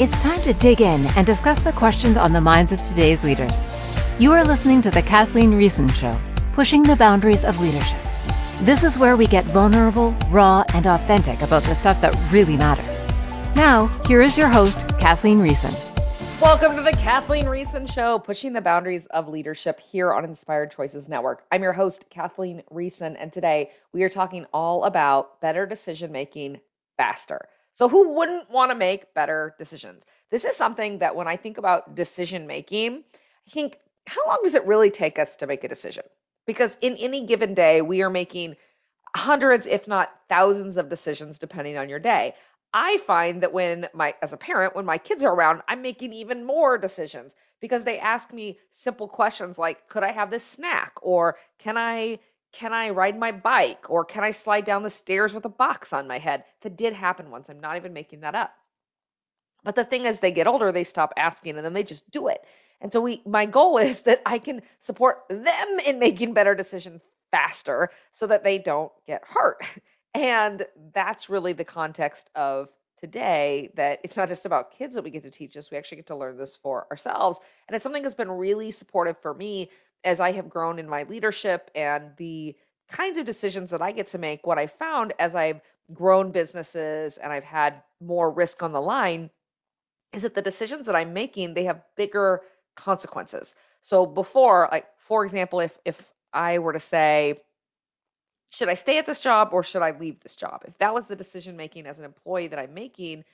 It's time to dig in and discuss the questions on the minds of today's leaders. You are listening to The Kathleen Riessen Show, pushing the boundaries of leadership. This is where we get vulnerable, raw, and authentic about the stuff that really matters. Now, here is your host, Kathleen Riessen. Welcome to the Kathleen Riessen Show, pushing the boundaries of leadership here on Inspired Choices Network. I'm your host, Kathleen Riessen, and today we are talking all about better decision making faster. So, who wouldn't want to make better decisions? This is something that when I think about decision making, I think, how long does it really take us to make a decision? Because in any given day, we are making hundreds, if not thousands, of decisions depending on your day. I find that when my, as a parent, when my kids are around, I'm making even more decisions because they ask me simple questions like, could I have this snack? Or can I can I ride my bike or can I slide down the stairs with a box on my head? That did happen once. I'm not even making that up. But the thing is they get older, they stop asking and then they just do it. And so we my goal is that I can support them in making better decisions faster so that they don't get hurt. And that's really the context of today that it's not just about kids that we get to teach us, we actually get to learn this for ourselves. And it's something that's been really supportive for me as I have grown in my leadership and the kinds of decisions that I get to make, what I found as I've grown businesses and I've had more risk on the line is that the decisions that I'm making, they have bigger consequences. So before, like for example, if if I were to say, should I stay at this job or should I leave this job? If that was the decision making as an employee that I'm making,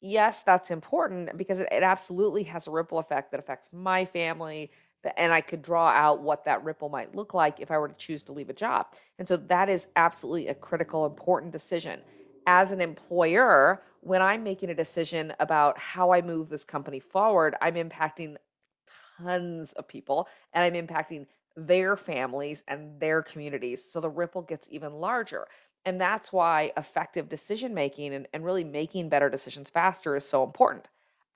yes, that's important because it, it absolutely has a ripple effect that affects my family, and I could draw out what that ripple might look like if I were to choose to leave a job. And so that is absolutely a critical, important decision. As an employer, when I'm making a decision about how I move this company forward, I'm impacting tons of people and I'm impacting their families and their communities. So the ripple gets even larger. And that's why effective decision making and, and really making better decisions faster is so important.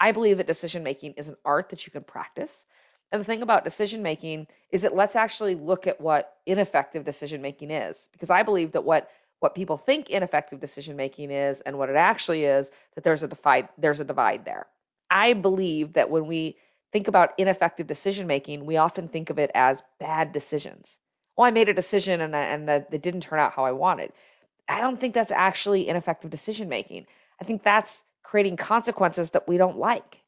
I believe that decision making is an art that you can practice. And the thing about decision making is that let's actually look at what ineffective decision making is because I believe that what what people think ineffective decision making is and what it actually is that there's a divide there's a divide there. I believe that when we think about ineffective decision making, we often think of it as bad decisions. Well, I made a decision and and that it didn't turn out how I wanted. I don't think that's actually ineffective decision making. I think that's creating consequences that we don't like.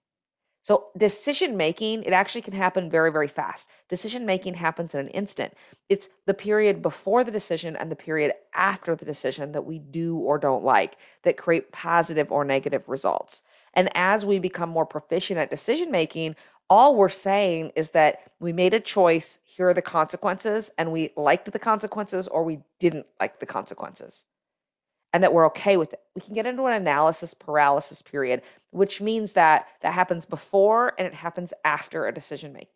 So decision making, it actually can happen very, very fast. Decision making happens in an instant. It's the period before the decision and the period after the decision that we do or don't like that create positive or negative results. And as we become more proficient at decision making, all we're saying is that we made a choice, here are the consequences, and we liked the consequences or we didn't like the consequences and that we're okay with it. We can get into an analysis paralysis period, which means that that happens before and it happens after a decision making.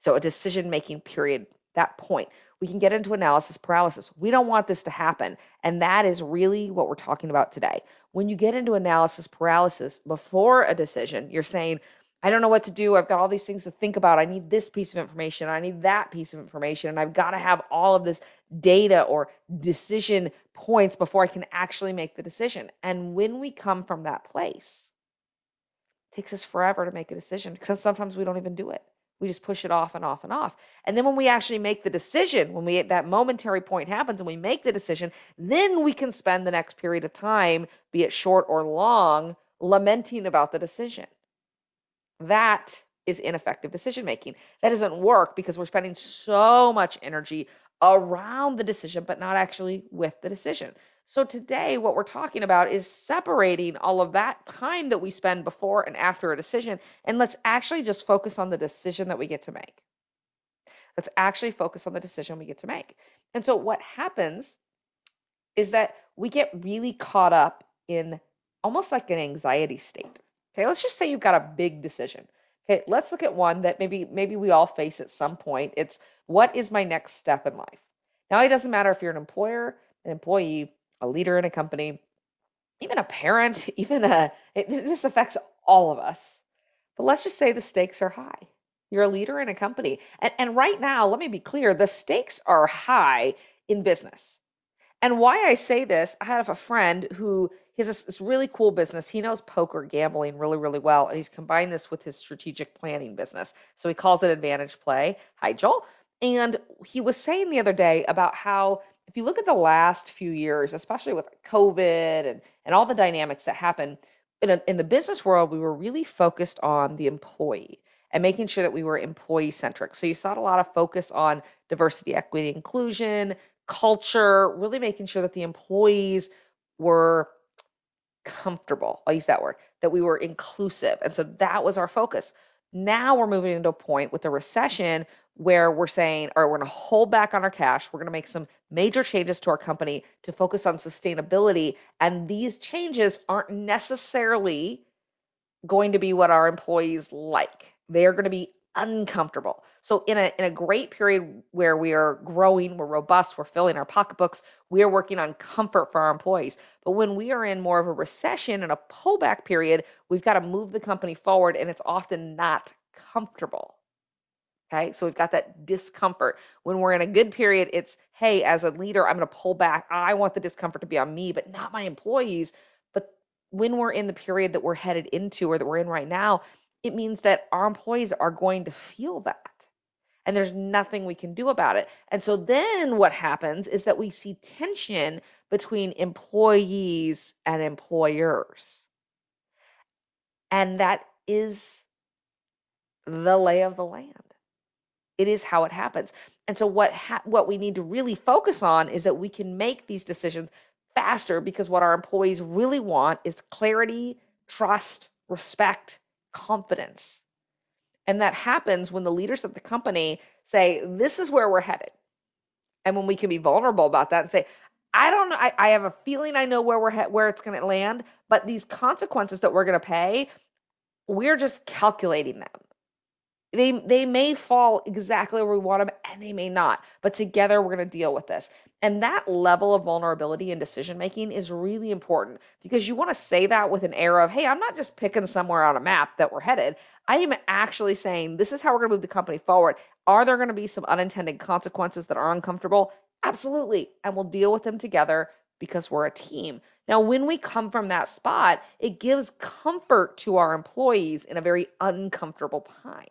So a decision making period, that point. We can get into analysis paralysis. We don't want this to happen. And that is really what we're talking about today. When you get into analysis paralysis before a decision, you're saying, I don't know what to do. I've got all these things to think about. I need this piece of information. I need that piece of information. And I've got to have all of this data or decision points before I can actually make the decision. And when we come from that place, it takes us forever to make a decision because sometimes we don't even do it. We just push it off and off and off. And then when we actually make the decision, when we that momentary point happens and we make the decision, then we can spend the next period of time, be it short or long, lamenting about the decision. That is ineffective decision making. That doesn't work because we're spending so much energy around the decision, but not actually with the decision. So today, what we're talking about is separating all of that time that we spend before and after a decision, and let's actually just focus on the decision that we get to make. Let's actually focus on the decision we get to make. And so what happens is that we get really caught up in almost like an anxiety state. Okay, let's just say you've got a big decision. Okay, let's look at one that maybe maybe we all face at some point. It's what is my next step in life? Now it doesn't matter if you're an employer, an employee, a leader in a company, even a parent, even a it, this affects all of us. But let's just say the stakes are high. You're a leader in a company. And, and right now, let me be clear, the stakes are high in business. And why I say this, I have a friend who he has this, really cool business. He knows poker gambling really, really well, and he's combined this with his strategic planning business. So he calls it Advantage Play. Hi, Joel. And he was saying the other day about how if you look at the last few years, especially with COVID and, and all the dynamics that happen in, a, in the business world, we were really focused on the employee and making sure that we were employee centric. So you saw a lot of focus on diversity, equity, inclusion, culture, really making sure that the employees were comfortable. I'll use that word, that we were inclusive. And so that was our focus. Now we're moving into a point with the recession where we're saying, all right, we're going to hold back on our cash. We're going to make some major changes to our company to focus on sustainability. And these changes aren't necessarily going to be what our employees like. They are going to be uncomfortable. So in a in a great period where we are growing, we're robust, we're filling our pocketbooks, we are working on comfort for our employees. But when we are in more of a recession and a pullback period, we've got to move the company forward and it's often not comfortable. Okay? So we've got that discomfort. When we're in a good period, it's hey, as a leader, I'm going to pull back. I want the discomfort to be on me, but not my employees. But when we're in the period that we're headed into or that we're in right now, it means that our employees are going to feel that. And there's nothing we can do about it. And so then what happens is that we see tension between employees and employers. And that is the lay of the land. It is how it happens. And so what ha- what we need to really focus on is that we can make these decisions faster because what our employees really want is clarity, trust, respect, confidence. And that happens when the leaders of the company say, This is where we're headed. And when we can be vulnerable about that and say, I don't know, I, I have a feeling I know where we're he- where it's going to land, but these consequences that we're going to pay, we're just calculating them. They they may fall exactly where we want them and they may not, but together we're going to deal with this. And that level of vulnerability and decision making is really important because you want to say that with an air of, hey, I'm not just picking somewhere on a map that we're headed. I am actually saying this is how we're going to move the company forward. Are there going to be some unintended consequences that are uncomfortable? Absolutely. And we'll deal with them together because we're a team. Now, when we come from that spot, it gives comfort to our employees in a very uncomfortable time.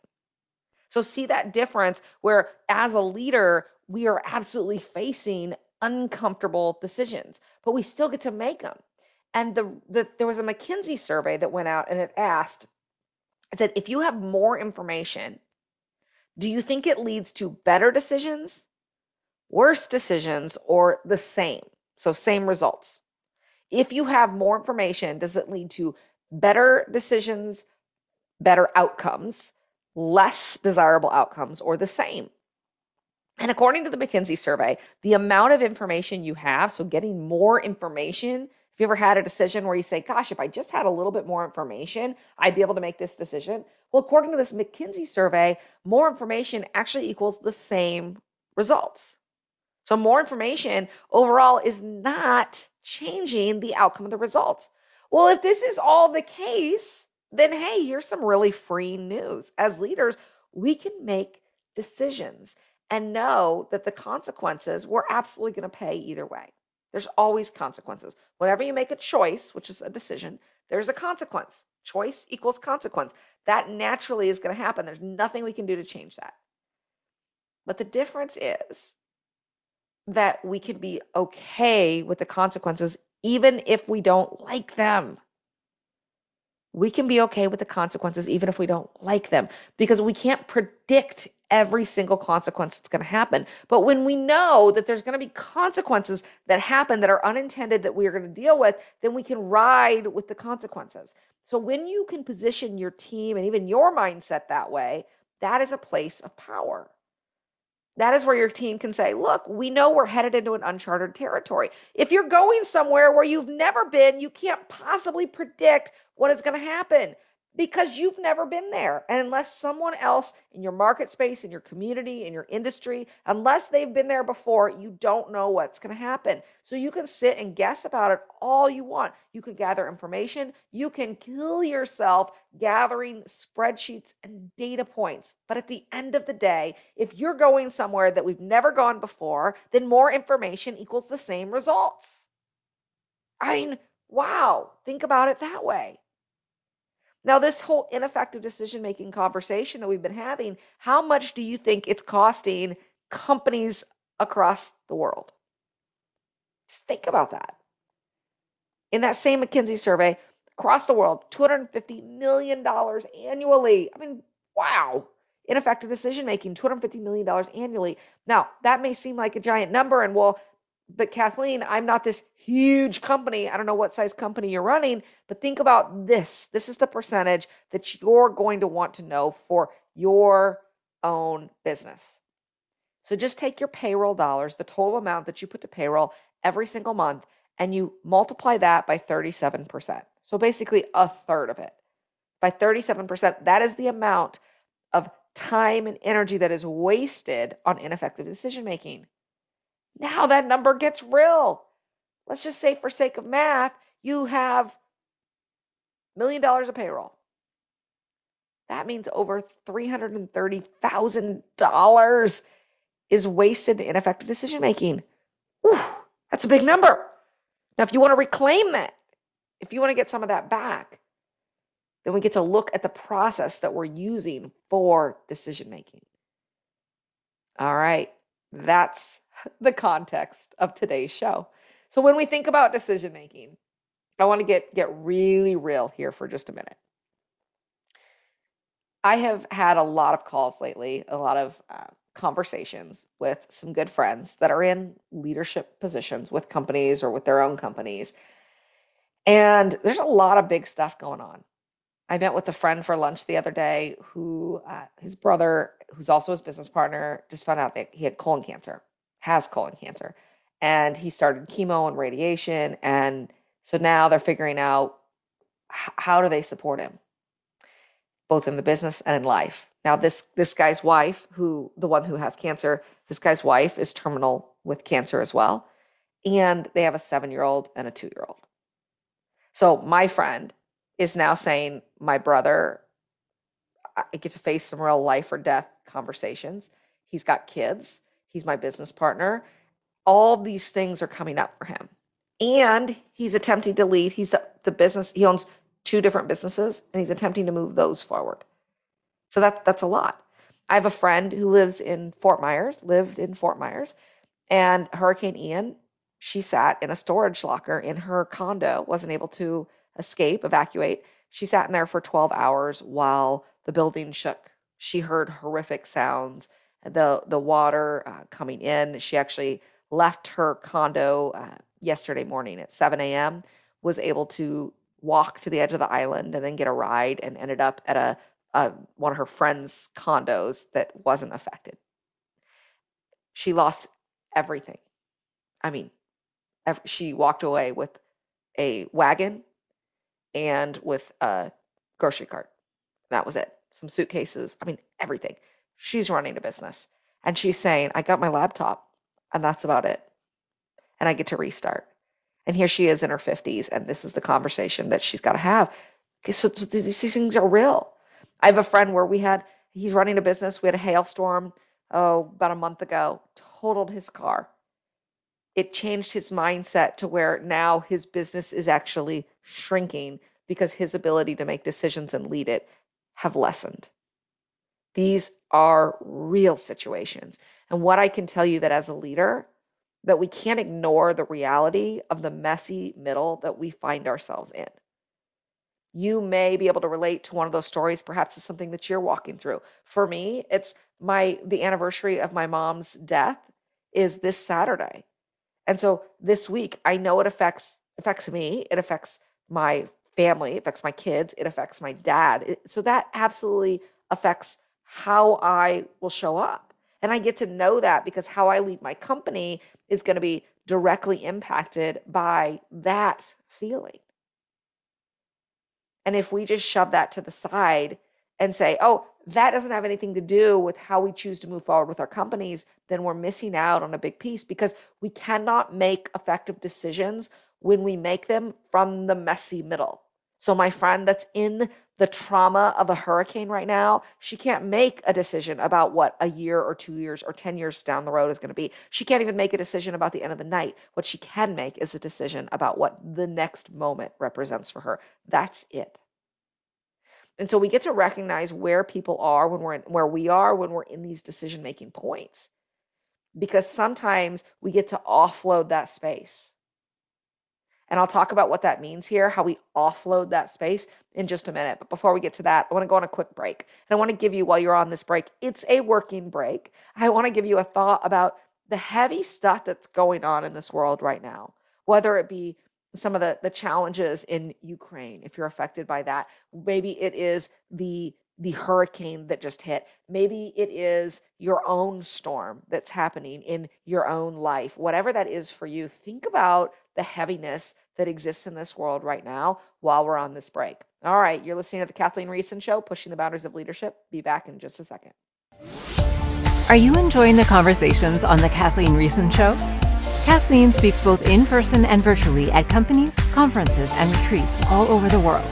So see that difference where as a leader, we are absolutely facing uncomfortable decisions, but we still get to make them. And the, the there was a McKinsey survey that went out and it asked, it said, if you have more information, do you think it leads to better decisions, worse decisions, or the same? So same results. If you have more information, does it lead to better decisions, better outcomes, less desirable outcomes, or the same. And according to the McKinsey survey, the amount of information you have, so getting more information, have you ever had a decision where you say, gosh, if I just had a little bit more information, I'd be able to make this decision? Well, according to this McKinsey survey, more information actually equals the same results. So, more information overall is not changing the outcome of the results. Well, if this is all the case, then hey, here's some really free news. As leaders, we can make decisions and know that the consequences we're absolutely going to pay either way. There's always consequences. Whenever you make a choice, which is a decision, there's a consequence. Choice equals consequence. That naturally is going to happen. There's nothing we can do to change that. But the difference is that we can be okay with the consequences even if we don't like them we can be okay with the consequences even if we don't like them because we can't predict every single consequence that's going to happen. But when we know that there's going to be consequences that happen that are unintended that we are going to deal with, then we can ride with the consequences. So when you can position your team and even your mindset that way, that is a place of power. That is where your team can say, look, we know we're headed into an uncharted territory. If you're going somewhere where you've never been, you can't possibly predict what is going to happen because you've never been there. And unless someone else in your market space, in your community, in your industry, unless they've been there before, you don't know what's going to happen. So you can sit and guess about it all you want. You can gather information. You can kill yourself gathering spreadsheets and data points. But at the end of the day, if you're going somewhere that we've never gone before, then more information equals the same results. I mean, Wow, think about it that way. Now, this whole ineffective decision making conversation that we've been having, how much do you think it's costing companies across the world? Just think about that. In that same McKinsey survey, across the world, $250 million annually. I mean, wow. Ineffective decision making, $250 million annually. Now, that may seem like a giant number, and well, but Kathleen, I'm not this huge company. I don't know what size company you're running, but think about this. This is the percentage that you're going to want to know for your own business. So just take your payroll dollars, the total amount that you put to payroll every single month, and you multiply that by 37%. So basically a third of it. By 37%, that is the amount of time and energy that is wasted on ineffective decision making. Now that number gets real. Let's just say, for sake of math, you have million dollars of payroll. That means over $330,000 is wasted in ineffective decision making. That's a big number. Now, if you want to reclaim that, if you want to get some of that back, then we get to look at the process that we're using for decision making. All right, that's the context of today's show. So when we think about decision making, I want to get get really real here for just a minute. I have had a lot of calls lately, a lot of uh, conversations with some good friends that are in leadership positions with companies or with their own companies. And there's a lot of big stuff going on. I met with a friend for lunch the other day who uh, his brother, who's also his business partner, just found out that he had colon cancer has colon cancer. And he started chemo and radiation. And so now they're figuring out how do they support him, both in the business and in life. Now, this this guy's wife, who the one who has cancer, this guy's wife is terminal with cancer as well, and they have a seven year old and a two year old. So my friend is now saying, my brother, I get to face some real life or death conversations. He's got kids. He's my business partner. All these things are coming up for him. And he's attempting to lead. He's the, the business, he owns two different businesses and he's attempting to move those forward. So that's that's a lot. I have a friend who lives in Fort Myers, lived in Fort Myers, and Hurricane Ian, she sat in a storage locker in her condo, wasn't able to escape, evacuate. She sat in there for 12 hours while the building shook. She heard horrific sounds the the water uh, coming in. She actually left her condo uh, yesterday morning at 7 a.m. Was able to walk to the edge of the island and then get a ride and ended up at a, a one of her friends' condos that wasn't affected. She lost everything. I mean, every, she walked away with a wagon and with a grocery cart. That was it. Some suitcases. I mean, everything. She's running a business and she's saying, I got my laptop and that's about it. And I get to restart. And here she is in her 50s, and this is the conversation that she's got to have. Okay, so, so these, things are real. I have a friend where we had, he's running a business. We had a hailstorm, oh, about a month ago, totaled his car. It changed his mindset to where now his business is actually shrinking because his ability to make decisions and lead it have lessened. These are real situations. And what I can tell you that as a leader, that we can't ignore the reality of the messy middle that we find ourselves in. You may be able to relate to one of those stories. Perhaps it's something that you're walking through. For me, it's my the anniversary of my mom's death is this Saturday. And so this week, I know it affects affects me. It affects my family. It affects my kids. It affects my dad. So that absolutely affects how I will show up. And I get to know that because how I lead my company is going to be directly impacted by that feeling. And if we just shove that to the side and say, oh, that doesn't have anything to do with how we choose to move forward with our companies, then we're missing out on a big piece because we cannot make effective decisions when we make them from the messy middle. So, my friend that's in the trauma of a hurricane right now, she can't make a decision about what a year or two years or 10 years down the road is going to be. She can't even make a decision about the end of the night. What she can make is a decision about what the next moment represents for her. That's it. And so we get to recognize where people are when we're in, where we are when we're in these decision making points. Because sometimes we get to offload that space. And I'll talk about what that means here, how we offload that space in just a minute. But before we get to that, I want to go on a quick break. And I want to give you, while you're on this break, it's a working break. I want to give you a thought about the heavy stuff that's going on in this world right now, whether it be some of the, the challenges in Ukraine, if you're affected by that. Maybe it is the the hurricane that just hit. Maybe it is your own storm that's happening in your own life. Whatever that is for you, think about the heaviness that exists in this world right now while we're on this break. All right, you're listening to the Kathleen Riessen Show, pushing the boundaries of leadership. Be back in just a second. Are you enjoying the conversations on the Kathleen Riessen Show? Kathleen speaks both in person and virtually at companies, conferences, and retreats all over the world.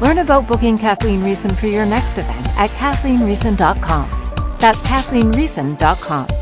Learn about booking Kathleen Riessen for your next event at kathleenriessen.com. That's KathleenRiessen.com.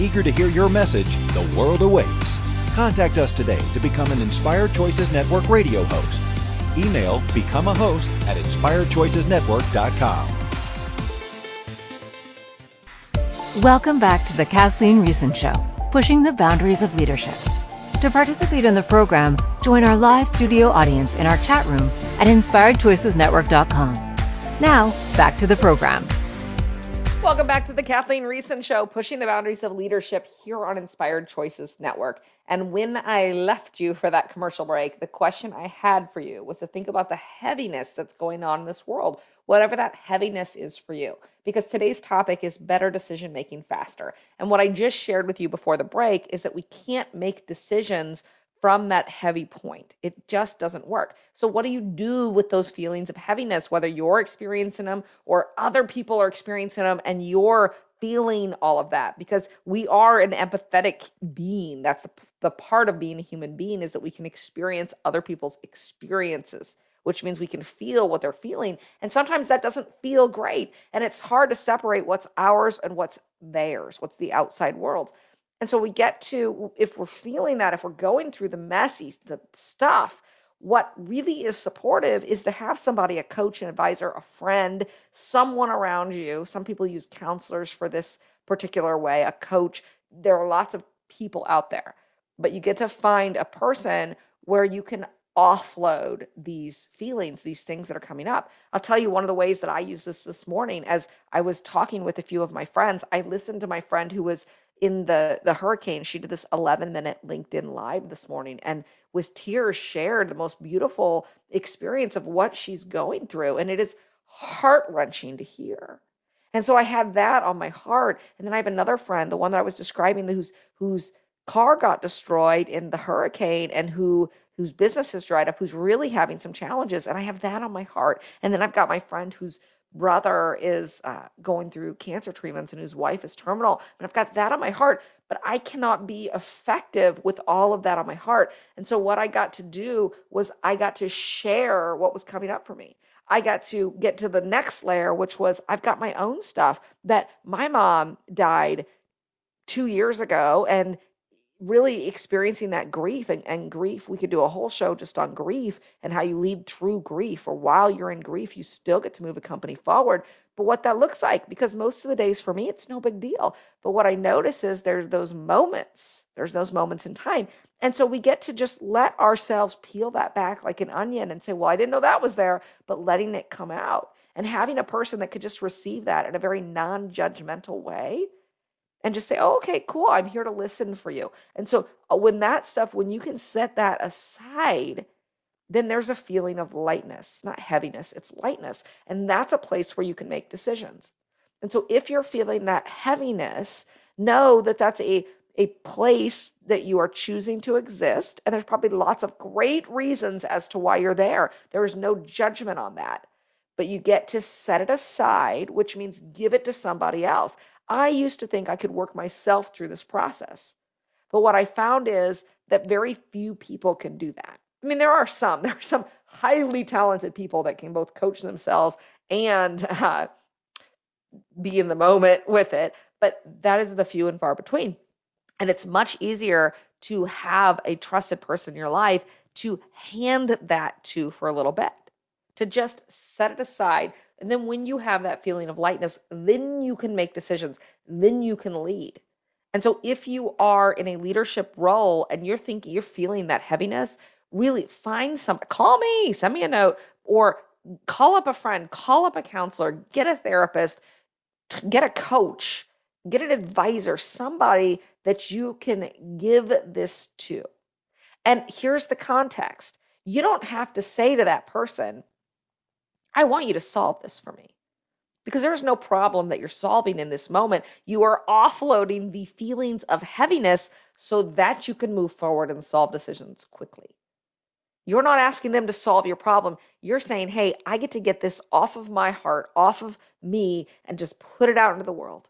Eager to hear your message, the world awaits. Contact us today to become an Inspired Choices Network radio host. Email become a host at inspiredchoicesnetwork.com. Welcome back to the Kathleen Riessen Show, pushing the boundaries of leadership. To participate in the program, join our live studio audience in our chat room at inspiredchoicesnetwork.com. Now, back to the program. Welcome back to the Kathleen Riessen Show, pushing the boundaries of leadership here on Inspired Choices Network. And when I left you for that commercial break, the question I had for you was to think about the heaviness that's going on in this world, whatever that heaviness is for you. Because today's topic is better decision making faster. And what I just shared with you before the break is that we can't make decisions from that heavy point. It just doesn't work. So, what do you do with those feelings of heaviness, whether you're experiencing them or other people are experiencing them and you're feeling all of that? Because we are an empathetic being. That's the, the part of being a human being is that we can experience other people's experiences. Which means we can feel what they're feeling. And sometimes that doesn't feel great. And it's hard to separate what's ours and what's theirs, what's the outside world. And so we get to, if we're feeling that, if we're going through the messy the stuff, what really is supportive is to have somebody, a coach, an advisor, a friend, someone around you. Some people use counselors for this particular way, a coach. There are lots of people out there, but you get to find a person where you can offload these feelings, these things that are coming up. I'll tell you one of the ways that I use this this morning as I was talking with a few of my friends. I listened to my friend who was in the the hurricane she did this 11 minute linkedin live this morning and with tears shared the most beautiful experience of what she's going through and it is heart wrenching to hear. And so i had that on my heart and then i have another friend the one that i was describing whose whose car got destroyed in the hurricane and who whose business has dried up who's really having some challenges and i have that on my heart. And then i've got my friend who's brother is uh, going through cancer treatments and whose wife is terminal. And I've got that on my heart, but I cannot be effective with all of that on my heart. And so what I got to do was I got to share what was coming up for me. I got to get to the next layer, which was I've got my own stuff that my mom died two years ago and really experiencing that grief and, and grief we could do a whole show just on grief and how you lead through grief or while you're in grief you still get to move a company forward. But what that looks like because most of the days for me it's no big deal. But what i notice is there's those moments there's those moments in time. And so we get to just let ourselves peel that back like an onion and say well i didn't know that was there but letting it come out and having a person that could just receive that in a very non-judgmental way and just say, oh, okay, cool, I'm here to listen for you. And so uh, when that stuff, when you can set that aside, then there's a feeling of lightness, not heaviness, it's lightness. And that's a place where you can make decisions. And so if you're feeling that heaviness, know that that's a a place that you are choosing to exist. And there's probably lots of great reasons as to why you're there. There is no judgment on that. But you get to set it aside, which means give it to somebody else. I used to think I could work myself through this process. But what I found is that very few people can do that. I mean, there are some. There are some highly talented people that can both coach themselves and uh, be in the moment with it, but that is the few and far between. And it's much easier to have a trusted person in your life to hand that to for a little bit, to just set it aside. And then when you have that feeling of lightness, then you can make decisions, then you can lead. And so if you are in a leadership role and you're thinking, you're feeling that heaviness, really find some, call me, send me a note, or call up a friend, call up a counselor, get a therapist, get a coach, get an advisor, somebody that you can give this to. And here's the context you don't have to say to that person, I want you to solve this for me. Because there's no problem that you're solving in this moment. You are offloading the feelings of heaviness so that you can move forward and solve decisions quickly. You're not asking them to solve your problem. You're saying, hey, I get to get this off of my heart, off of me, and just put it out into the world.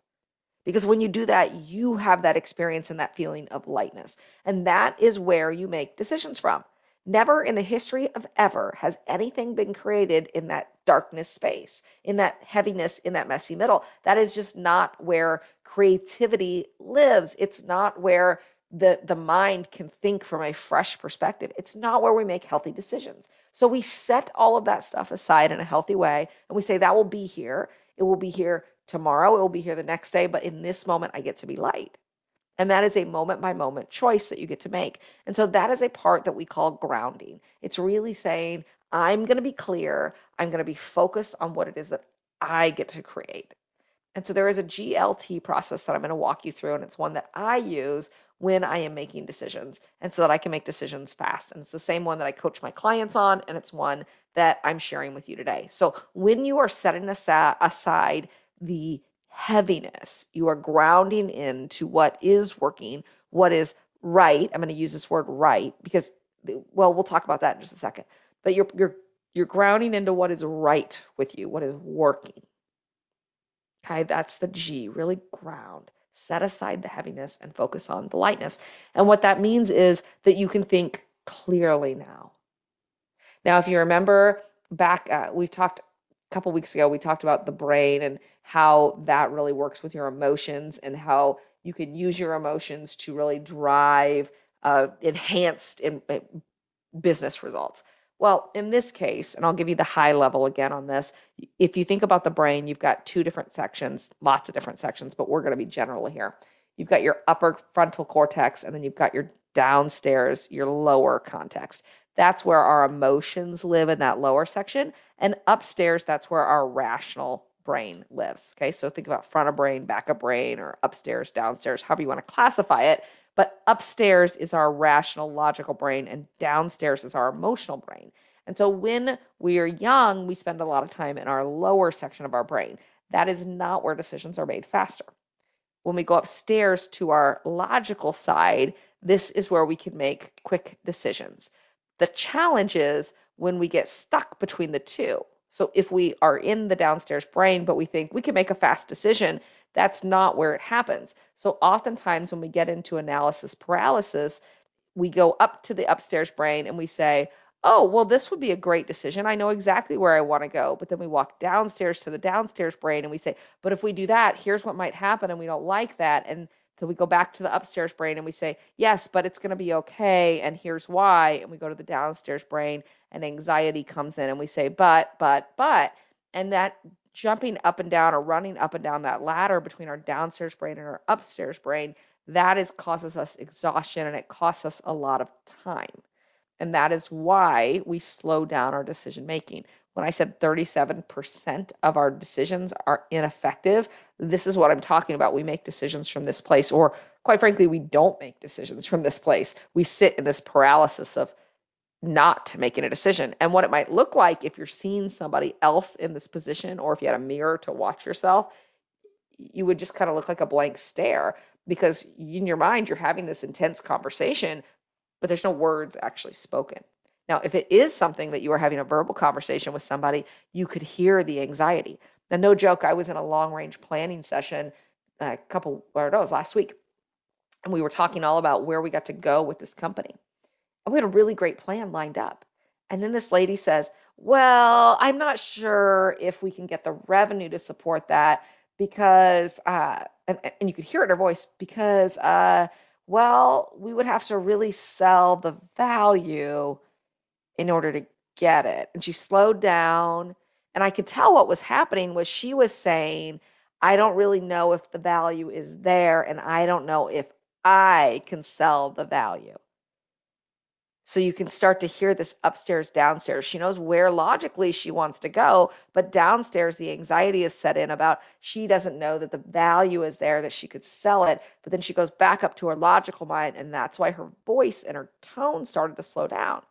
Because when you do that, you have that experience and that feeling of lightness. And that is where you make decisions from. Never in the history of ever has anything been created in that darkness space, in that heaviness, in that messy middle. That is just not where creativity lives. It's not where the the mind can think from a fresh perspective. It's not where we make healthy decisions. So we set all of that stuff aside in a healthy way and we say that will be here. It will be here tomorrow, it will be here the next day, but in this moment I get to be light. And that is a moment by moment choice that you get to make. And so that is a part that we call grounding. It's really saying, I'm going to be clear, I'm going to be focused on what it is that I get to create. And so there is a GLT process that I'm going to walk you through, and it's one that I use when I am making decisions and so that I can make decisions fast. And it's the same one that I coach my clients on, and it's one that I'm sharing with you today. So when you are setting aside the heaviness, you are grounding into what is working, what is right. I'm going to use this word right because, well, we'll talk about that in just a second. But you're you're you're grounding into what is right with you, what is working. Okay, that's the G. Really ground set aside the heaviness and focus on the lightness. And what that means is that you can think clearly now. Now, if you remember back, uh, we've talked a couple weeks ago, we talked about the brain and how that really works with your emotions and how you can use your emotions to really drive uh, enhanced in, uh, business results. Well, in this case, and I'll give you the high level again on this, if you think about the brain, you've got two different sections, lots of different sections, but we're going to be general here. You've got your upper frontal cortex, and then you've got your downstairs, your lower cortex. That's where our emotions live in that lower section. And upstairs, that's where our rational brain lives. Okay, so think about front of brain, back of brain, or upstairs, downstairs, however you want to classify it. But upstairs is our rational, logical brain, and downstairs is our emotional brain. And so when we are young, we spend a lot of time in our lower section of our brain. That is not where decisions are made faster. When we go upstairs to our logical side, this is where we can make quick decisions. The challenge is when we get stuck between the two. So if we are in the downstairs brain, but we think we can make a fast decision, that's not where it happens. So oftentimes when we get into analysis paralysis, we go up to the upstairs brain and we say, oh, well, this would be a great decision. I know exactly where I want to go. But then we walk downstairs to the downstairs brain and we say, but if we do that, here's what might happen. And we don't like that. And so we go back to the upstairs brain and we say, yes, but it's going to be okay. And here's why. And we go to the downstairs brain and anxiety comes in and we say, but, but, but. And that jumping up and down or running up and down that ladder between our downstairs brain and our upstairs brain, that is causes us exhaustion and it costs us a lot of time. And that is why we slow down our decision making. When I said 37% of our decisions are ineffective, this is what I'm talking about. We make decisions from this place, or quite frankly, we don't make decisions from this place. We sit in this paralysis of not making a decision. And what it might look like if you're seeing somebody else in this position, or if you had a mirror to watch yourself, you would just kind of look like a blank stare because in your mind, you're having this intense conversation, but there's no words actually spoken. Now, if it is something that you are having a verbal conversation with somebody, you could hear the anxiety. Now, no joke, I was in a long range planning session a couple, or no, it was last week, and we were talking all about where we got to go with this company. And we had a really great plan lined up. And then this lady says, Well, I'm not sure if we can get the revenue to support that because, uh, and, and you could hear it in her voice, because, uh, well, we would have to really sell the value in order to get it. And she slowed down, and I could tell what was happening was she was saying, I don't really know if the value is there, and I don't know if I can sell the value. So you can start to hear this upstairs, downstairs. She knows where logically she wants to go, but downstairs the anxiety is set in about she doesn't know that the value is there, that she could sell it. But then she goes back up to her logical mind, and that's why her voice and her tone started to slow down.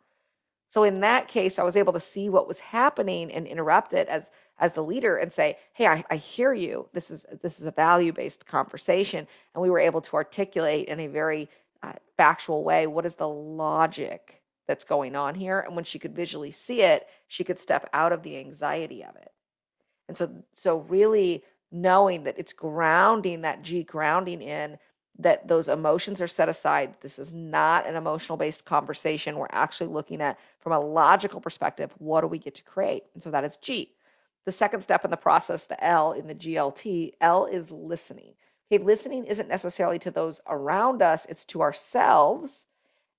So in that case, I was able to see what was happening and interrupt it as as the leader and say, "Hey, I, I hear you. This is this is a value based conversation," and we were able to articulate in a very uh, factual way what is the logic that's going on here. And when she could visually see it she could step out of the anxiety of it. And so so really knowing that it's grounding that g grounding in that those emotions are set aside. This is not an emotional based conversation. We're actually looking at from a logical perspective what do we get to create? And so that is g. The second step in the process the l in the glt l is listening. Okay, listening isn't necessarily to those around us, it's to ourselves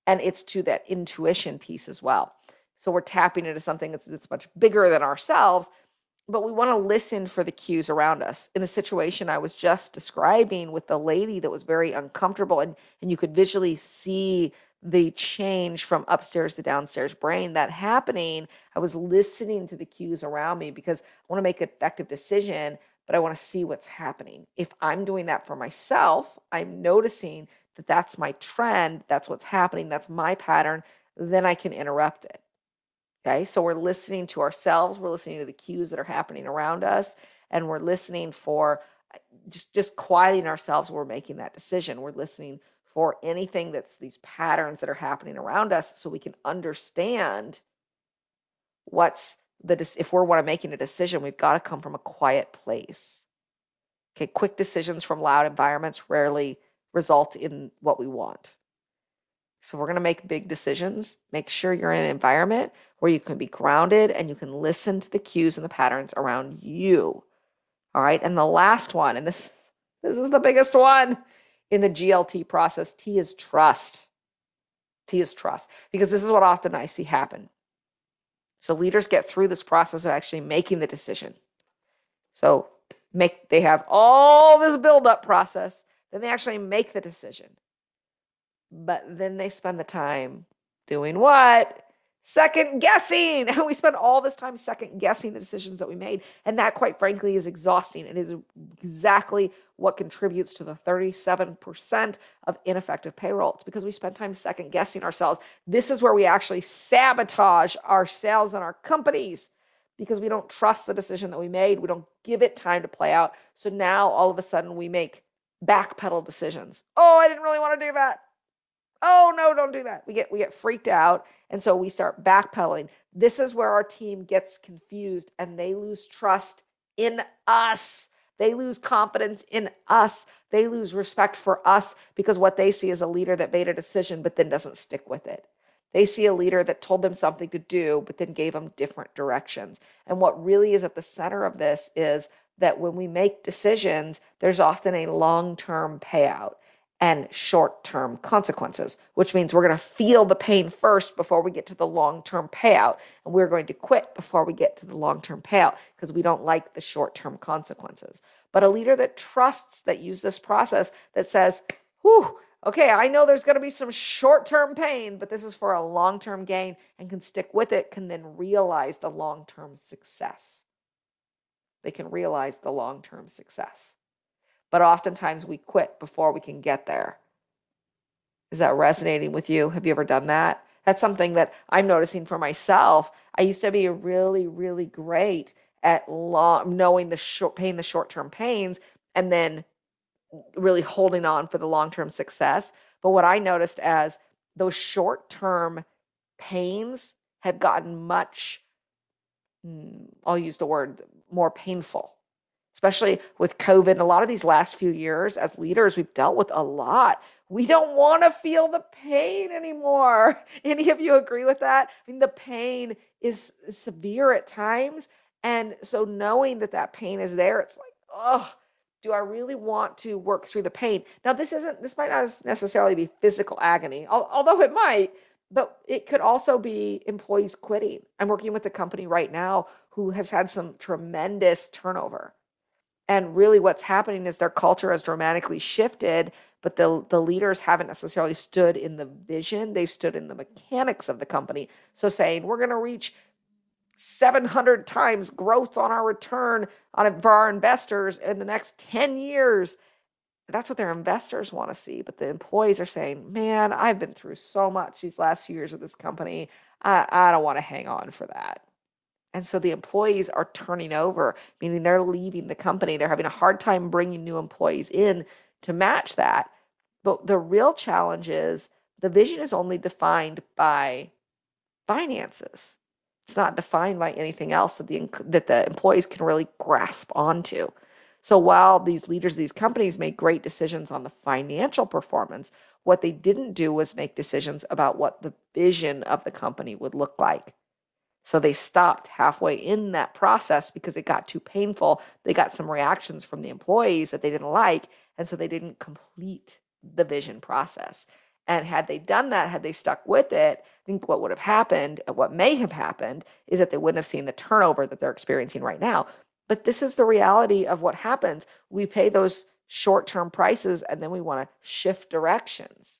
and it's to that intuition piece as well. So we're tapping into something that's, that's much bigger than ourselves, but we want to listen for the cues around us. In the situation I was just describing with the lady that was very uncomfortable, and, and you could visually see the change from upstairs to downstairs brain that happening, I was listening to the cues around me because I want to make an effective decision but I want to see what's happening. If I'm doing that for myself, I'm noticing that that's my trend, that's what's happening, that's my pattern, then I can interrupt it. Okay, so we're listening to ourselves, we're listening to the cues that are happening around us, and we're listening for uh, just just quieting ourselves we're making that decision. We're listening for anything that's these patterns that are happening around us so we can understand what's the if we're making a decision, we've got to come from a quiet place. Okay, quick decisions from loud environments rarely result in what we want. So we're going to make big decisions. Make sure you're in an environment where you can be grounded and you can listen to the cues and the patterns around you. All right? And the last one, and this this is the biggest one in the GLT process, T is trust. T is trust because this is what often I see happen. So leaders get through this process of actually making the decision. So make they have all this build up process, then they actually make the decision. But then they spend the time doing what? second guessing. And we spend all this time second guessing the decisions that we made. And that, quite frankly, is exhausting. It is exactly what contributes to the 37% of ineffective payroll. It's because we spend time second guessing ourselves. This is where we actually sabotage ourselves and our companies because we don't trust the decision that we made. We don't give it time to play out. So now all of a sudden we make backpedal decisions. Oh, I didn't really want to do that oh no don't do that. We get we get freaked out and so we start backpedaling. This is where our team gets confused and they lose trust in us. They lose confidence in us. They lose respect for us because what they see is a leader that made a decision but then doesn't stick with it. They see a leader that told them something to do but then gave them different directions. And what really is at the center of this is that when we make decisions there's often a long-term payout and short term consequences, which means we're going to feel the pain first before we get to the long term payout. And we're going to quit before we get to the long term payout because we don't like the short term consequences. But a leader that trusts, that use this process, that says, whew, okay, I know there's going to be some short term pain, but this is for a long term gain and can stick with it, can then realize the long term success. They can realize the long term success. But oftentimes we quit before we can get there. Is that resonating with you? Have you ever done that? That's something that I'm noticing for myself. I used to be really, really great at long, knowing the short pain, the short term pains, and then really holding on for the long term success. But what I noticed as those short term pains have gotten much, hmm, I'll use the word more painful, especially with COVID. A lot of these last few years, as leaders, we've dealt with a lot. We don't want to feel the pain anymore. Any of you agree with that? I mean, the pain is severe at times. And so knowing that that pain is there, it's like, oh, do I really want to work through the pain? Now, this isn't, this might not necessarily be physical agony, although it might, but it could also be employees quitting. I'm working with a company right now who has had some tremendous turnover. And really, what's happening is their culture has dramatically shifted, but the, the leaders haven't necessarily stood in the vision. They've stood in the mechanics of the company. So, saying, we're going to reach 700 times growth on our return on for our investors in the next 10 years. That's what their investors want to see. But the employees are saying, man, I've been through so much these last few years with this company. I, I don't want to hang on for that. And so the employees are turning over, meaning they're leaving the company. They're having a hard time bringing new employees in to match that. But the real challenge is the vision is only defined by finances. It's not defined by anything else that the that the employees can really grasp onto. So while these leaders of these companies made great decisions on the financial performance, what they didn't do was make decisions about what the vision of the company would look like. So they stopped halfway in that process because it got too painful. They got some reactions from the employees that they didn't like, and so they didn't complete the vision process. And had they done that, had they stuck with it, I think what would have happened, uh, what may have happened, is that they wouldn't have seen the turnover that they're experiencing right now. But this is the reality of what happens. We pay those short term prices and then we want to shift directions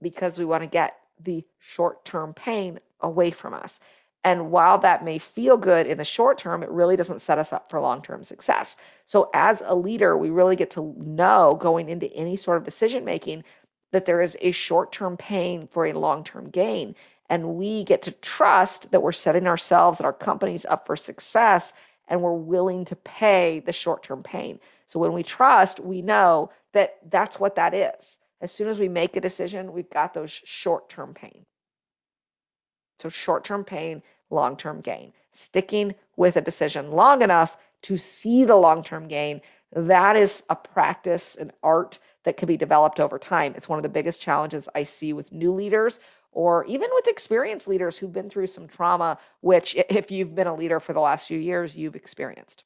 because we want to get the short term pain away from us. And while that may feel good in the short term, it really doesn't set us up for long term success. So, as a leader, we really get to know going into any sort of decision making that there is a short term pain for a long term gain. And we get to trust that we're setting ourselves and our companies up for success and we're willing to pay the short term pain. So when we trust, we know that that's what that is. As soon as we make a decision, we've got those short term pain. So short term pain, long term gain. Sticking with a decision long enough to see the long term gain, that is a practice, an art that can be developed over time. It's one of the biggest challenges I see with new leaders or even with experienced leaders who've been through some trauma, which, if you've been a leader for the last few years, you've experienced.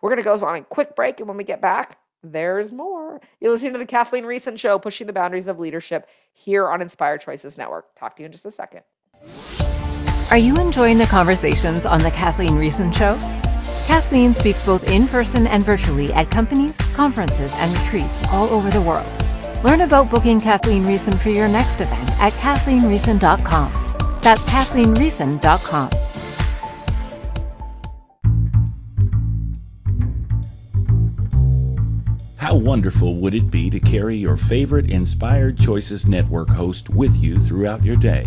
We're going to go on a quick break, and when we get back, there's more. You're listening to the Kathleen Riessen Show, pushing the boundaries of leadership here on Inspired Choices Network. Talk to you in just a second. Are you enjoying the conversations on the Kathleen Riessen Show? Kathleen speaks both in person and virtually at companies, conferences, and retreats all over the world. Learn about booking Kathleen Riessen for your next event at kathleenriessen.com. That's kathleenriessen.com. How wonderful would it be to carry your favorite Inspired Choices Network host with you throughout your day?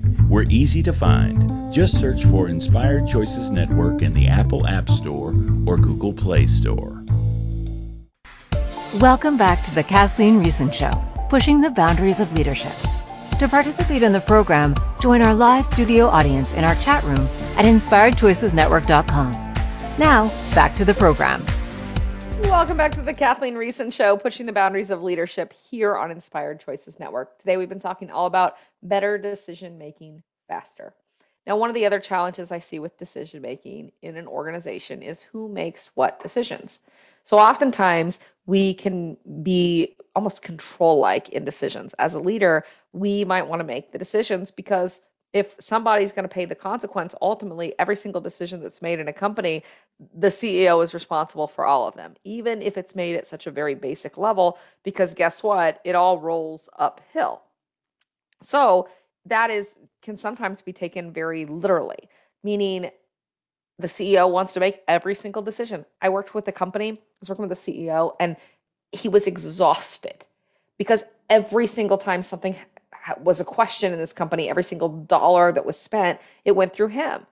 We're easy to find. Just search for Inspired Choices Network in the Apple App Store or Google Play Store. Welcome back to the Kathleen Riessen Show, pushing the boundaries of leadership. To participate in the program, join our live studio audience in our chat room at inspiredchoicesnetwork.com. Now, back to the program. Welcome back to the Kathleen Riessen Show, pushing the boundaries of leadership here on Inspired Choices Network. Today we've been talking all about better decision making faster. Now, one of the other challenges I see with decision making in an organization is who makes what decisions. So oftentimes we can be almost control like in decisions. As a leader, we might want to make the decisions because if somebody's going to pay the consequence, ultimately every single decision that's made in a company, the CEO is responsible for all of them, even if it's made at such a very basic level, because guess what? It all rolls uphill. So that is can sometimes be taken very literally, meaning the CEO wants to make every single decision. I worked with a company, I was working with the CEO, and he was exhausted because every single time something was a question in this company, every single dollar that was spent, it went through him.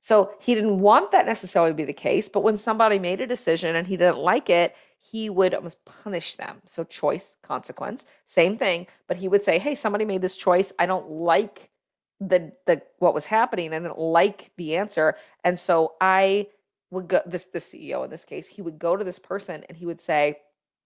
So he didn't want that necessarily to be the case, but when somebody made a decision and he didn't like it, he would almost punish them. So choice, consequence, same thing, but he would say, "Hey, somebody made this choice. I don't like the the what was happening. I didn't like the answer." And so I would go this the CEO in this case, he would go to this person and he would say,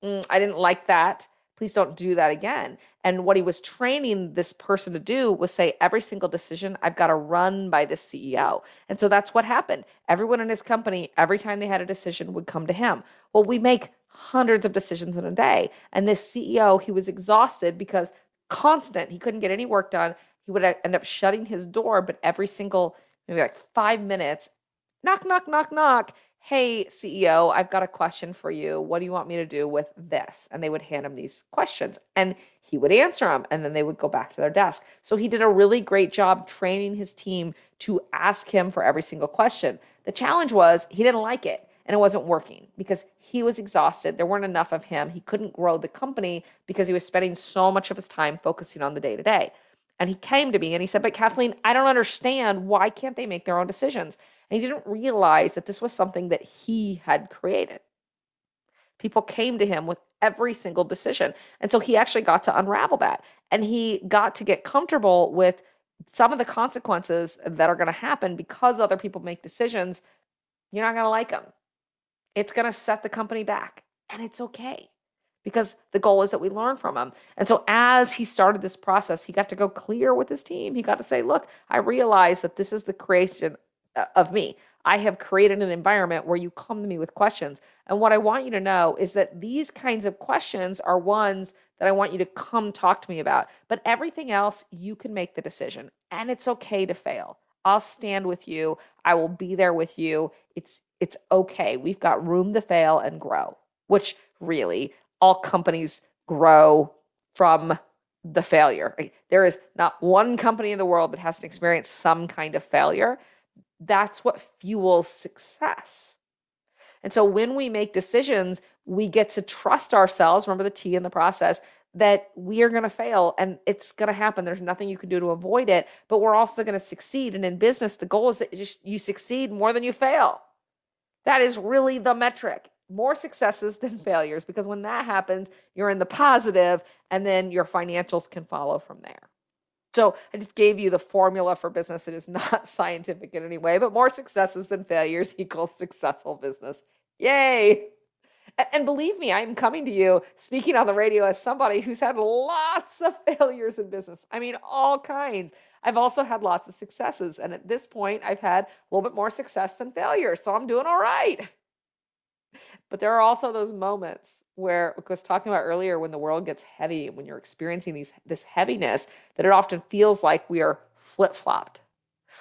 mm, "I didn't like that please don't do that again. And what he was training this person to do was say, every single decision I've got to run by the CEO. And so that's what happened. Everyone in his company, every time they had a decision, would come to him. Well, we make hundreds of decisions in a day. And this CEO, he was exhausted because constant, he couldn't get any work done. He would end up shutting his door, but every single, maybe like five minutes, knock, knock, knock, knock hey, CEO, I've got a question for you. What do you want me to do with this? And they would hand him these questions and he would answer them and then they would go back to their desk. So he did a really great job training his team to ask him for every single question. The challenge was he didn't like it and it wasn't working because he was exhausted. There weren't enough of him. He couldn't grow the company because he was spending so much of his time focusing on the day to day. And he came to me and he said, But Kathleen, I don't understand. Why can't they make their own decisions? And he didn't realize that this was something that he had created. People came to him with every single decision. And so he actually got to unravel that. And he got to get comfortable with some of the consequences that are going to happen because other people make decisions. You're not going to like them. It's going to set the company back. And it's okay because the goal is that we learn from them. And so as he started this process, he got to go clear with his team. He got to say, look, I realize that this is the creation Uh, of me. I have created an environment where you come to me with questions. And what I want you to know is that these kinds of questions are ones that I want you to come talk to me about. But everything else, you can make the decision. And it's okay to fail. I'll stand with you. I will be there with you. It's it's okay. We've got room to fail and grow, which really all companies grow from the failure. There is not one company in the world that hasn't experienced some kind of failure that's what fuels success. And so when we make decisions, we get to trust ourselves, remember the T in the process, that we are going to fail and it's going to happen. There's nothing you can do to avoid it, but we're also going to succeed. And in business, the goal is that you succeed more than you fail. That is really the metric. More successes than failures, because when that happens, you're in the positive and then your financials can follow from there. So I just gave you the formula for business. It is not scientific in any way, but more successes than failures equals successful business. Yay! And believe me, I'm coming to you speaking on the radio as somebody who's had lots of failures in business. I mean, all kinds. I've also had lots of successes. And at this point, I've had a little bit more success than failure. So I'm doing all right. But there are also those moments where I was talking about earlier when the world gets heavy, when you're experiencing these this heaviness, that it often feels like we are flip-flopped.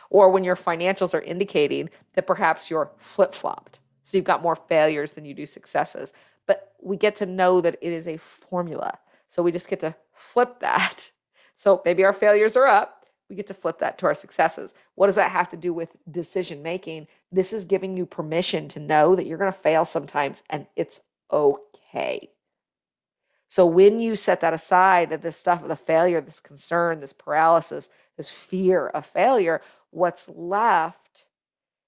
Or when your financials are indicating that perhaps you're flip-flopped. So you've got more failures than you do successes. But we get to know that it is a formula. So we just get to flip that. So maybe our failures are up. We get to flip that to our successes. What does that have to do with decision making? This is giving you permission to know that you're going to fail sometimes and it's okay. So when you set that aside, that this stuff, the failure, this concern, this paralysis, this fear of failure, what's left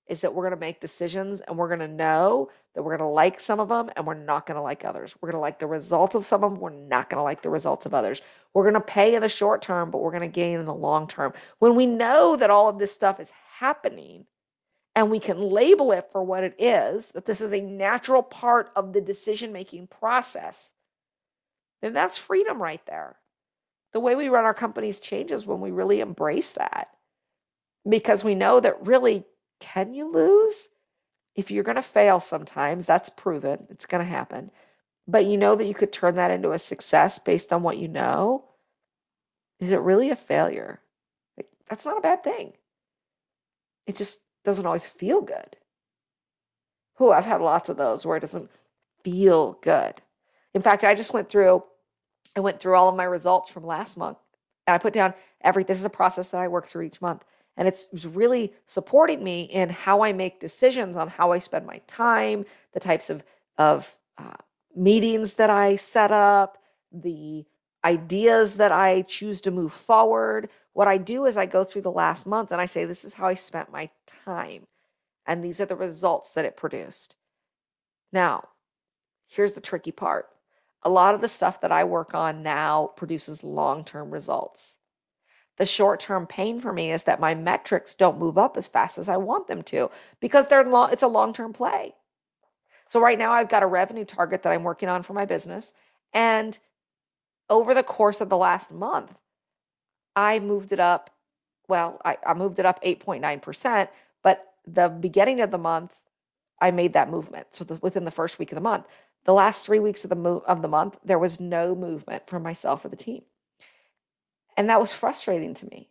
is that we're going to make decisions and we're going to know that we're going to like some of them and we're not going to like others. We're going to like the results of some of them. We're not going to like the results of others. We're going to pay in the short term, but we're going to gain in the long term. When we know that all of this stuff is happening, and we can label it for what it is, that this is a natural part of the decision making process, then that's freedom right there. The way we run our companies changes when we really embrace that. because we know that really, can you lose? If you're going to fail sometimes, that's proven, it's going to happen. But you know that you could turn that into a success based on what you know. Is it really a failure? Like, that's not a bad thing. It just doesn't always feel good. Who I've had lots of those where it doesn't feel good. In fact, I just went through I went through all of my results from last month and I put down every this is a process that I work through each month and it's really supporting me in how I make decisions on how I spend my time, the types of of uh, meetings that I set up, the ideas that I choose to move forward. What I do is I go through the last month and I say, this is how I spent my time. And these are the results that it produced. Now, here's the tricky part a lot of the stuff that I work on now produces long term results. The short term pain for me is that my metrics don't move up as fast as I want them to because they're it's a long term play. So right now I've got a revenue target that I'm working on for my business. And over the course of the last month, I moved it up. Well, I, I moved it up 8.9%, but the beginning of the month, I made that movement. So the, within the first week of the month, the last three weeks of the mo- of the month, there was no movement for myself or the team, and that was frustrating to me.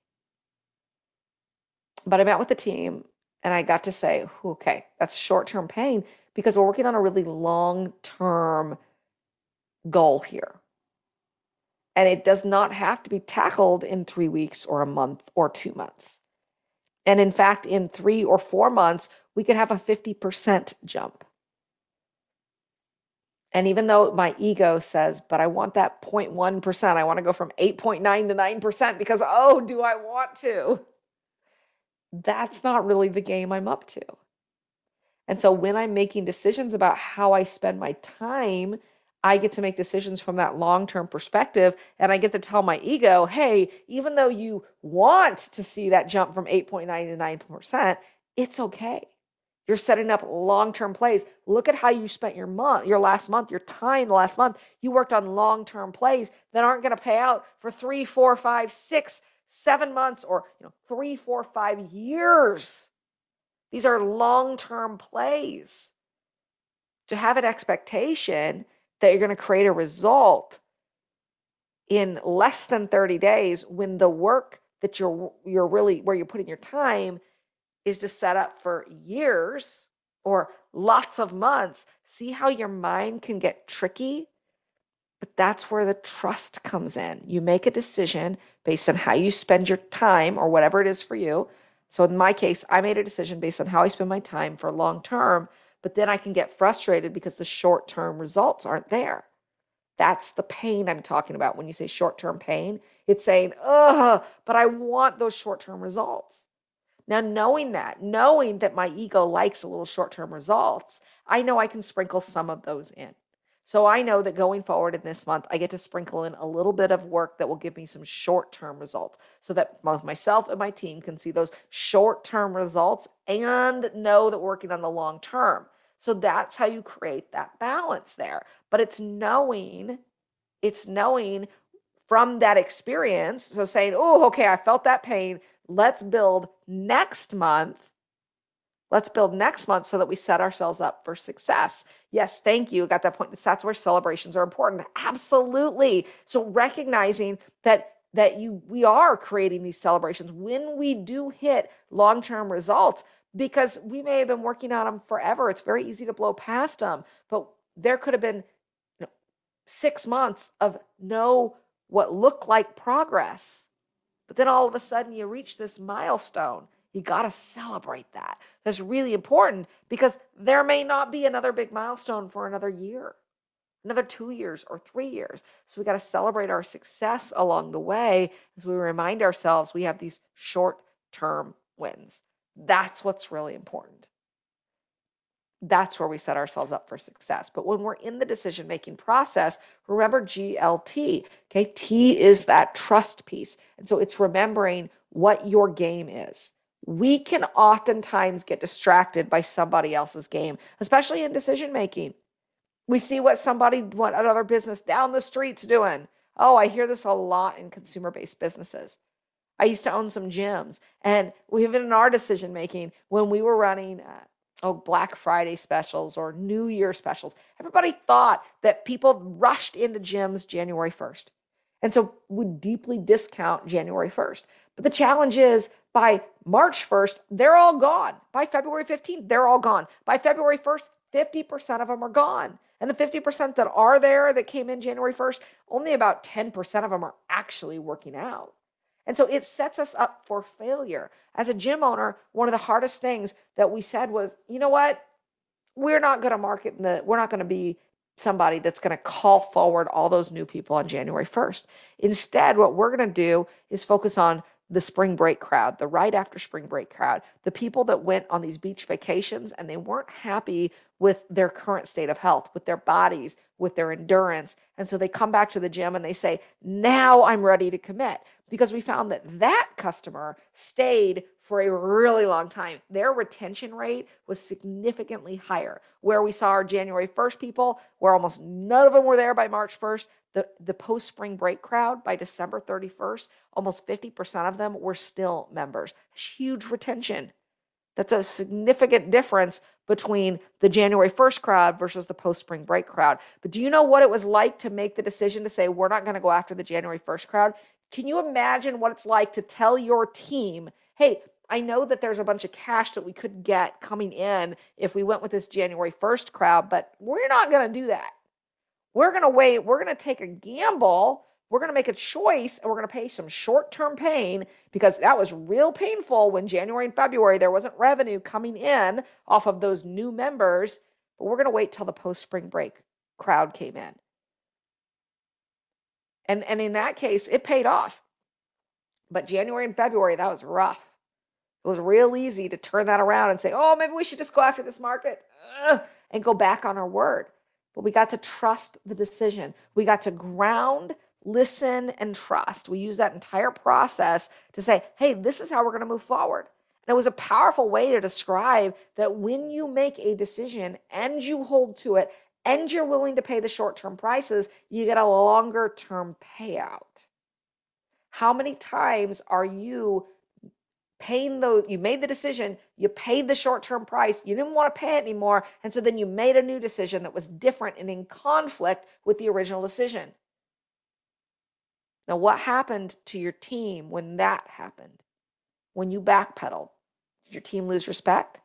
But I met with the team, and I got to say, okay, that's short term pain because we're working on a really long term goal here. And it does not have to be tackled in three weeks or a month or two months. And in fact, in three or four months, we could have a 50% jump. And even though my ego says, but I want that 0.1%, I want to go from 8.9 to 9% because, oh, do I want to? That's not really the game I'm up to. And so when I'm making decisions about how I spend my time, I get to make decisions from that long term perspective. And I get to tell my ego, hey, even though you want to see that jump from 8.9 to 9%, it's okay. You're setting up long term plays. Look at how you spent your month, your last month, your time last month. You worked on long term plays that aren't going to pay out for three, four, five, six, seven months, or you know, three, four, five years. These are long term plays. To have an expectation that you're going to create a result in less than 30 days when the work that you're you're really where you're putting your time is to set up for years or lots of months. See how your mind can get tricky? But that's where the trust comes in. You make a decision based on how you spend your time or whatever it is for you. So in my case, I made a decision based on how I spend my time for long term, but then I can get frustrated because the short term results aren't there. That's the pain I'm talking about when you say short term pain. It's saying, ugh, but I want those short term results. Now, knowing that, knowing that my ego likes a little short term results, I know I can sprinkle some of those in. So I know that going forward in this month, I get to sprinkle in a little bit of work that will give me some short term results so that both myself and my team can see those short term results and know that we're working on the long term. So that's how you create that balance there. But it's knowing, it's knowing from that experience. So saying, oh, okay, I felt that pain. Let's build next month Let's build next month so that we set ourselves up for success. Yes, thank you. Got that point. That's where celebrations are important. Absolutely. So recognizing that that you we are creating these celebrations when we do hit long-term results because we may have been working on them forever. It's very easy to blow past them, but there could have been you know, 6 months of no what looked like progress. But then all of a sudden you reach this milestone you got to celebrate that. That's really important because there may not be another big milestone for another year, another two years or three years. So we got to celebrate our success along the way as we remind ourselves we have these short term wins. That's what's really important. That's where we set ourselves up for success. But when we're in the decision making process, remember GLT. Okay, T is that trust piece. And so it's remembering what your game is we can oftentimes get distracted by somebody else's game, especially in decision making. We see what somebody, what another business down the street's doing. Oh, I hear this a lot in consumer based businesses. I used to own some gyms, and even in our decision making when we were running. Uh, oh, Black Friday specials or New Year specials. Everybody thought that people rushed into gyms January 1st. And so would deeply discount January 1st. But the challenge is by March 1st, they're all gone. By February 15th, they're all gone. By February 1st, 50% of them are gone. And the 50% that are there that came in January 1st, only about 10% of them are actually working out. And so it sets us up for failure. As a gym owner, one of the hardest things that we said was, you know what? We're not going to market in the, we're not going to be somebody that's going to call forward all those new people on January 1st. Instead, what we're going to do is focus on the spring break crowd, the right after spring break crowd, the people that went on these beach vacations and they weren't happy with their current state of health, with their bodies, with their endurance. And so they come back to the gym and they say, now I'm ready to commit. Because we found that that customer stayed for a really long time. Their retention rate was significantly higher. Where we saw our January 1st people, where almost none of them were there by March 1st, the, the post spring break crowd by December 31st, almost 50% of them were still members. Huge retention. That's a significant difference between the January 1st crowd versus the post spring break crowd. But do you know what it was like to make the decision to say, we're not going to go after the January 1st crowd? Can you imagine what it's like to tell your team, hey, I know that there's a bunch of cash that we could get coming in if we went with this January 1st crowd, but we're not going to do that. We're going to wait. We're going to take a gamble we're going to make a choice and we're going to pay some short term pain because that was real painful when January and February there wasn't revenue coming in off of those new members. But we're going to wait till the post spring break crowd came in. And, and in that case, it paid off. But January and February, that was rough. It was real easy to turn that around and say, oh, maybe we should just go after this market and go back on our word. But we got to trust the decision. We got to ground listen, and trust. We use that entire process to say, hey, this is how we're going to move forward. And it was a powerful way to describe that when you make a decision and you hold to it and you're willing to pay the short term prices, you get a longer term payout. How many times are you paying you made the decision you paid the short-term price you didn't want to pay it anymore and so then you made a new decision that was different and in conflict with the original decision now, what happened to your team when that happened? When you backpedaled? Did your team lose respect?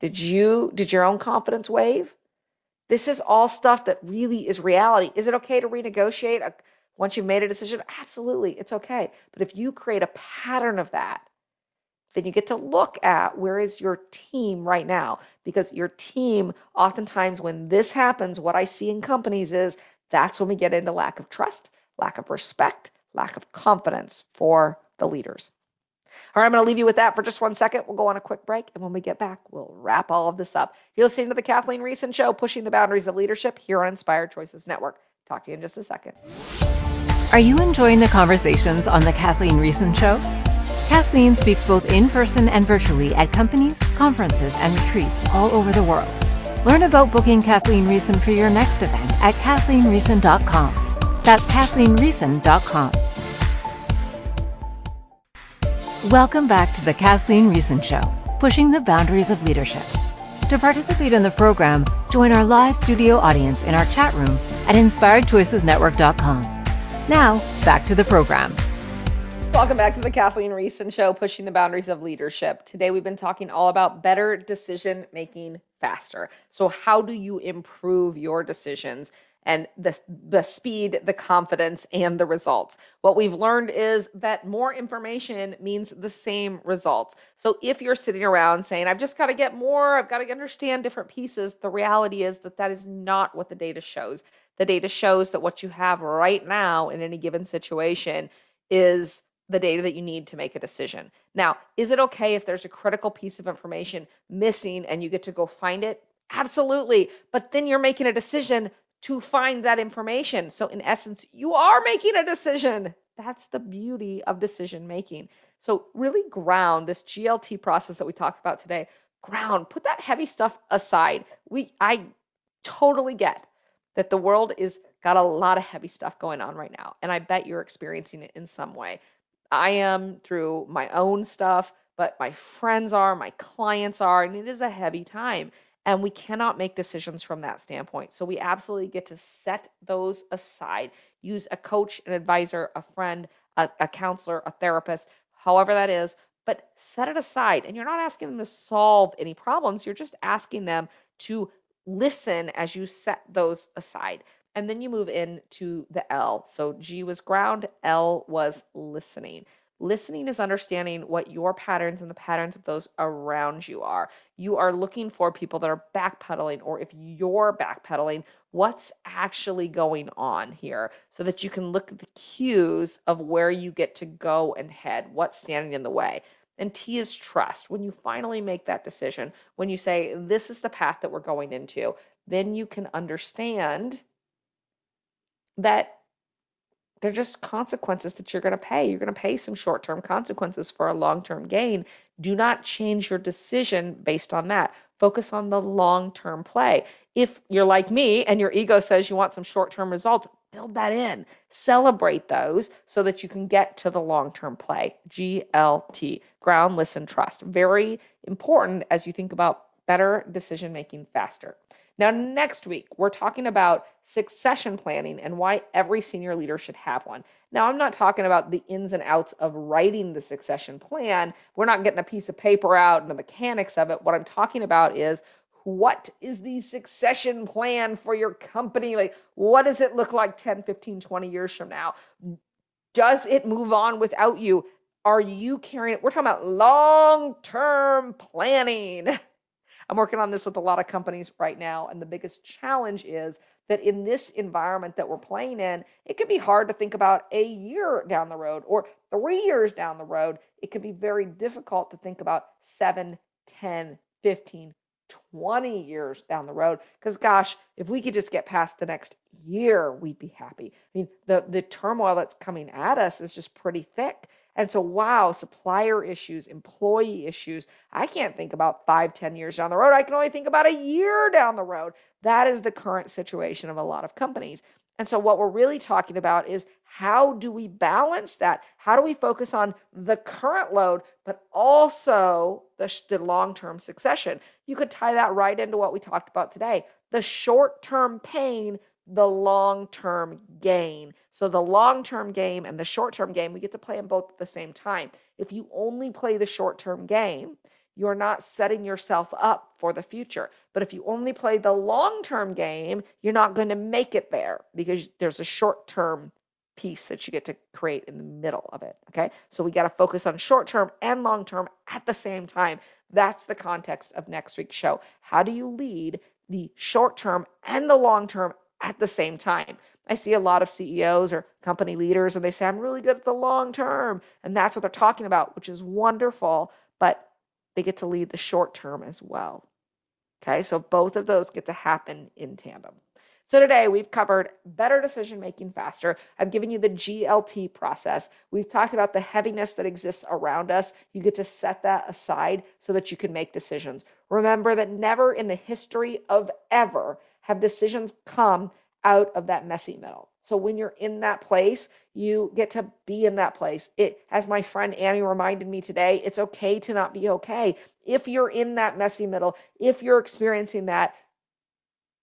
Did you did your own confidence wave? This is all stuff that really is reality. Is it okay to renegotiate a, once you've made a decision? Absolutely, it's okay. But if you create a pattern of that, then you get to look at where is your team right now because your team oftentimes when this happens what i see in companies is that's when we get into lack of trust, lack of respect, lack of confidence for the leaders. All right, I'm going to leave you with that for just one second. We'll go on a quick break, and when we get back, we'll wrap all of this up. You're listening to the Kathleen Riessen Show, pushing the boundaries of leadership here on Inspired Choices Network. Talk to you in just a second. Are you enjoying the conversations on the Kathleen Riessen Show? Kathleen speaks both in person and virtually at companies, conferences, and retreats all over the world. Learn about booking Kathleen Riessen for your next event at kathleenriessen.com. That's kathleenriessen.com. Welcome back to the Kathleen Riessen Show, pushing the boundaries of leadership. To participate in the program, join our live studio audience in our chat room at inspiredchoicesnetwork.com. Now, back to the program. Welcome back to the Kathleen Riessen Show, pushing the boundaries of leadership. Today we've been talking all about better decision making faster. So, how do you improve your decisions and the, the speed, the confidence, and the results? What we've learned is that more information means the same results. So, if you're sitting around saying, I've just got to get more, I've got to understand different pieces, the reality is that that is not what the data shows. The data shows that what you have right now in any given situation is the data that you need to make a decision. Now, is it okay if there's a critical piece of information missing and you get to go find it? Absolutely. But then you're making a decision to find that information. So, in essence, you are making a decision. That's the beauty of decision making. So, really ground this GLT process that we talked about today. Ground, put that heavy stuff aside. We I totally get that the world is got a lot of heavy stuff going on right now, and I bet you're experiencing it in some way. I am through my own stuff, but my friends are, my clients are, and it is a heavy time. And we cannot make decisions from that standpoint. So we absolutely get to set those aside. Use a coach, an advisor, a friend, a, a counselor, a therapist, however that is, but set it aside. And you're not asking them to solve any problems, you're just asking them to listen as you set those aside. And then you move into the L. So G was ground, L was listening. Listening is understanding what your patterns and the patterns of those around you are. You are looking for people that are backpedaling, or if you're backpedaling, what's actually going on here so that you can look at the cues of where you get to go and head, what's standing in the way. And T is trust. When you finally make that decision, when you say, this is the path that we're going into, then you can understand that they're just consequences that you're going to pay. You're going to pay some short term consequences for a long term gain. Do not change your decision based on that. Focus on the long term play. If you're like me and your ego says you want some short term results, build that in. Celebrate those so that you can get to the long term play. GLT, ground, listen, trust. Very important as you think about better decision making faster. Now, next week, we're talking about succession planning and why every senior leader should have one. Now, I'm not talking about the ins and outs of writing the succession plan. We're not getting a piece of paper out and the mechanics of it. What I'm talking about is what is the succession plan for your company? Like, what does it look like 10, 15, 20 years from now? Does it move on without you? Are you carrying it? We're talking about long term planning. I'm working on this with a lot of companies right now, and the biggest challenge is that in this environment that we're playing in, it can be hard to think about a year down the road or three years down the road. It can be very difficult to think about seven, 10, 15, 20 years down the road. Because gosh, if we could just get past the next year, we'd be happy. I mean, the, the turmoil that's coming at us is just pretty thick. And so, wow, supplier issues, employee issues. I can't think about five, ten years down the road. I can only think about a year down the road. That is the current situation of a lot of companies. And so, what we're really talking about is how do we balance that? How do we focus on the current load, but also the, the long term succession? You could tie that right into what we talked about today the short term pain the long term gain. So, the long term game and the short term game, we get to play them both at the same time. If you only play the short term game, you're not setting yourself up for the future. But if you only play the long term game, you're not going to make it there because there's a short term piece that you get to create in the middle of it. Okay. So we got to focus on short term and long term at the same time. That's the context of next week's show. How do you lead the short term and the long term at the same time. I see a lot of CEOs or company leaders and they say, I'm really good at the long term. And that's what they're talking about, which is wonderful, but they get to lead the short term as well. Okay, so both of those get to happen in tandem. So today we've covered better decision making faster. I've given you the GLT process. We've talked about the heaviness that exists around us. You get to set that aside so that you can make decisions. Remember that never in the history of ever have decisions come out of that messy middle. So when you're in that place, you get to be in that place. It, as my friend Annie reminded me today, it's okay to not be okay. If you're in that messy middle, if you're experiencing that,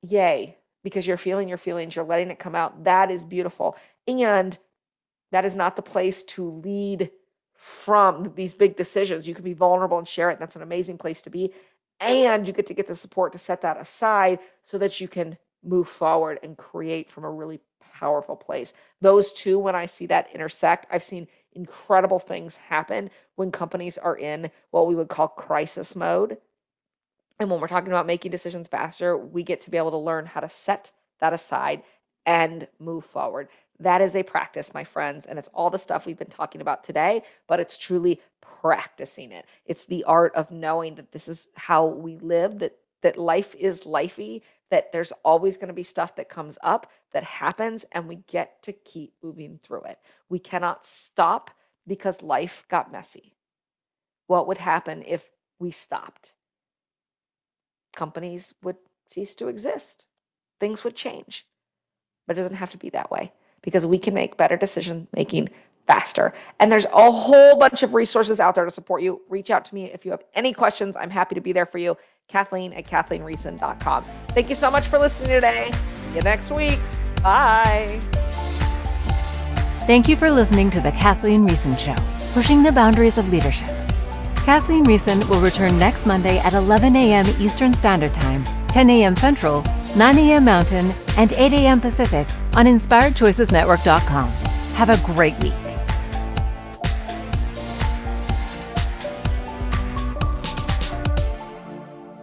yay, because you're feeling your feelings, you're letting it come out. That is beautiful. And that is not the place to lead from these big decisions. You can be vulnerable and share it. That's an amazing place to be and you get to get the support to set that aside so that you can move forward and create from a really powerful place. Those two, when I see that intersect, I've seen incredible things happen when companies are in what we would call crisis mode. And when we're talking about making decisions faster, we get to be able to learn how to set that aside and move forward. That is a practice, my friends, and it's all the stuff we've been talking about today, but it's truly practicing it. It's the art of knowing that this is how we live, that that life is lifey, that there's always going to be stuff that comes up that happens and we get to keep moving through it. We cannot stop because life got messy. What would happen if we stopped? Companies would cease to exist. Things would change. but it doesn't have to be that way because we can make better decision making faster. And there's a whole bunch of resources out there to support you. Reach out to me if you have any questions. I'm happy to be there for you. Kathleen at KathleenRiessen.com. Thank you so much for listening today. See you next week. Bye. Thank you for listening to The Kathleen Riessen Show, pushing the boundaries of leadership. Kathleen Riessen will return next Monday at 11 a.m. Eastern Standard Time, 10 a.m. Central, 9 a.m. Mountain, and 8 a.m. Pacific on InspiredChoicesNetwork.com. Have a great week.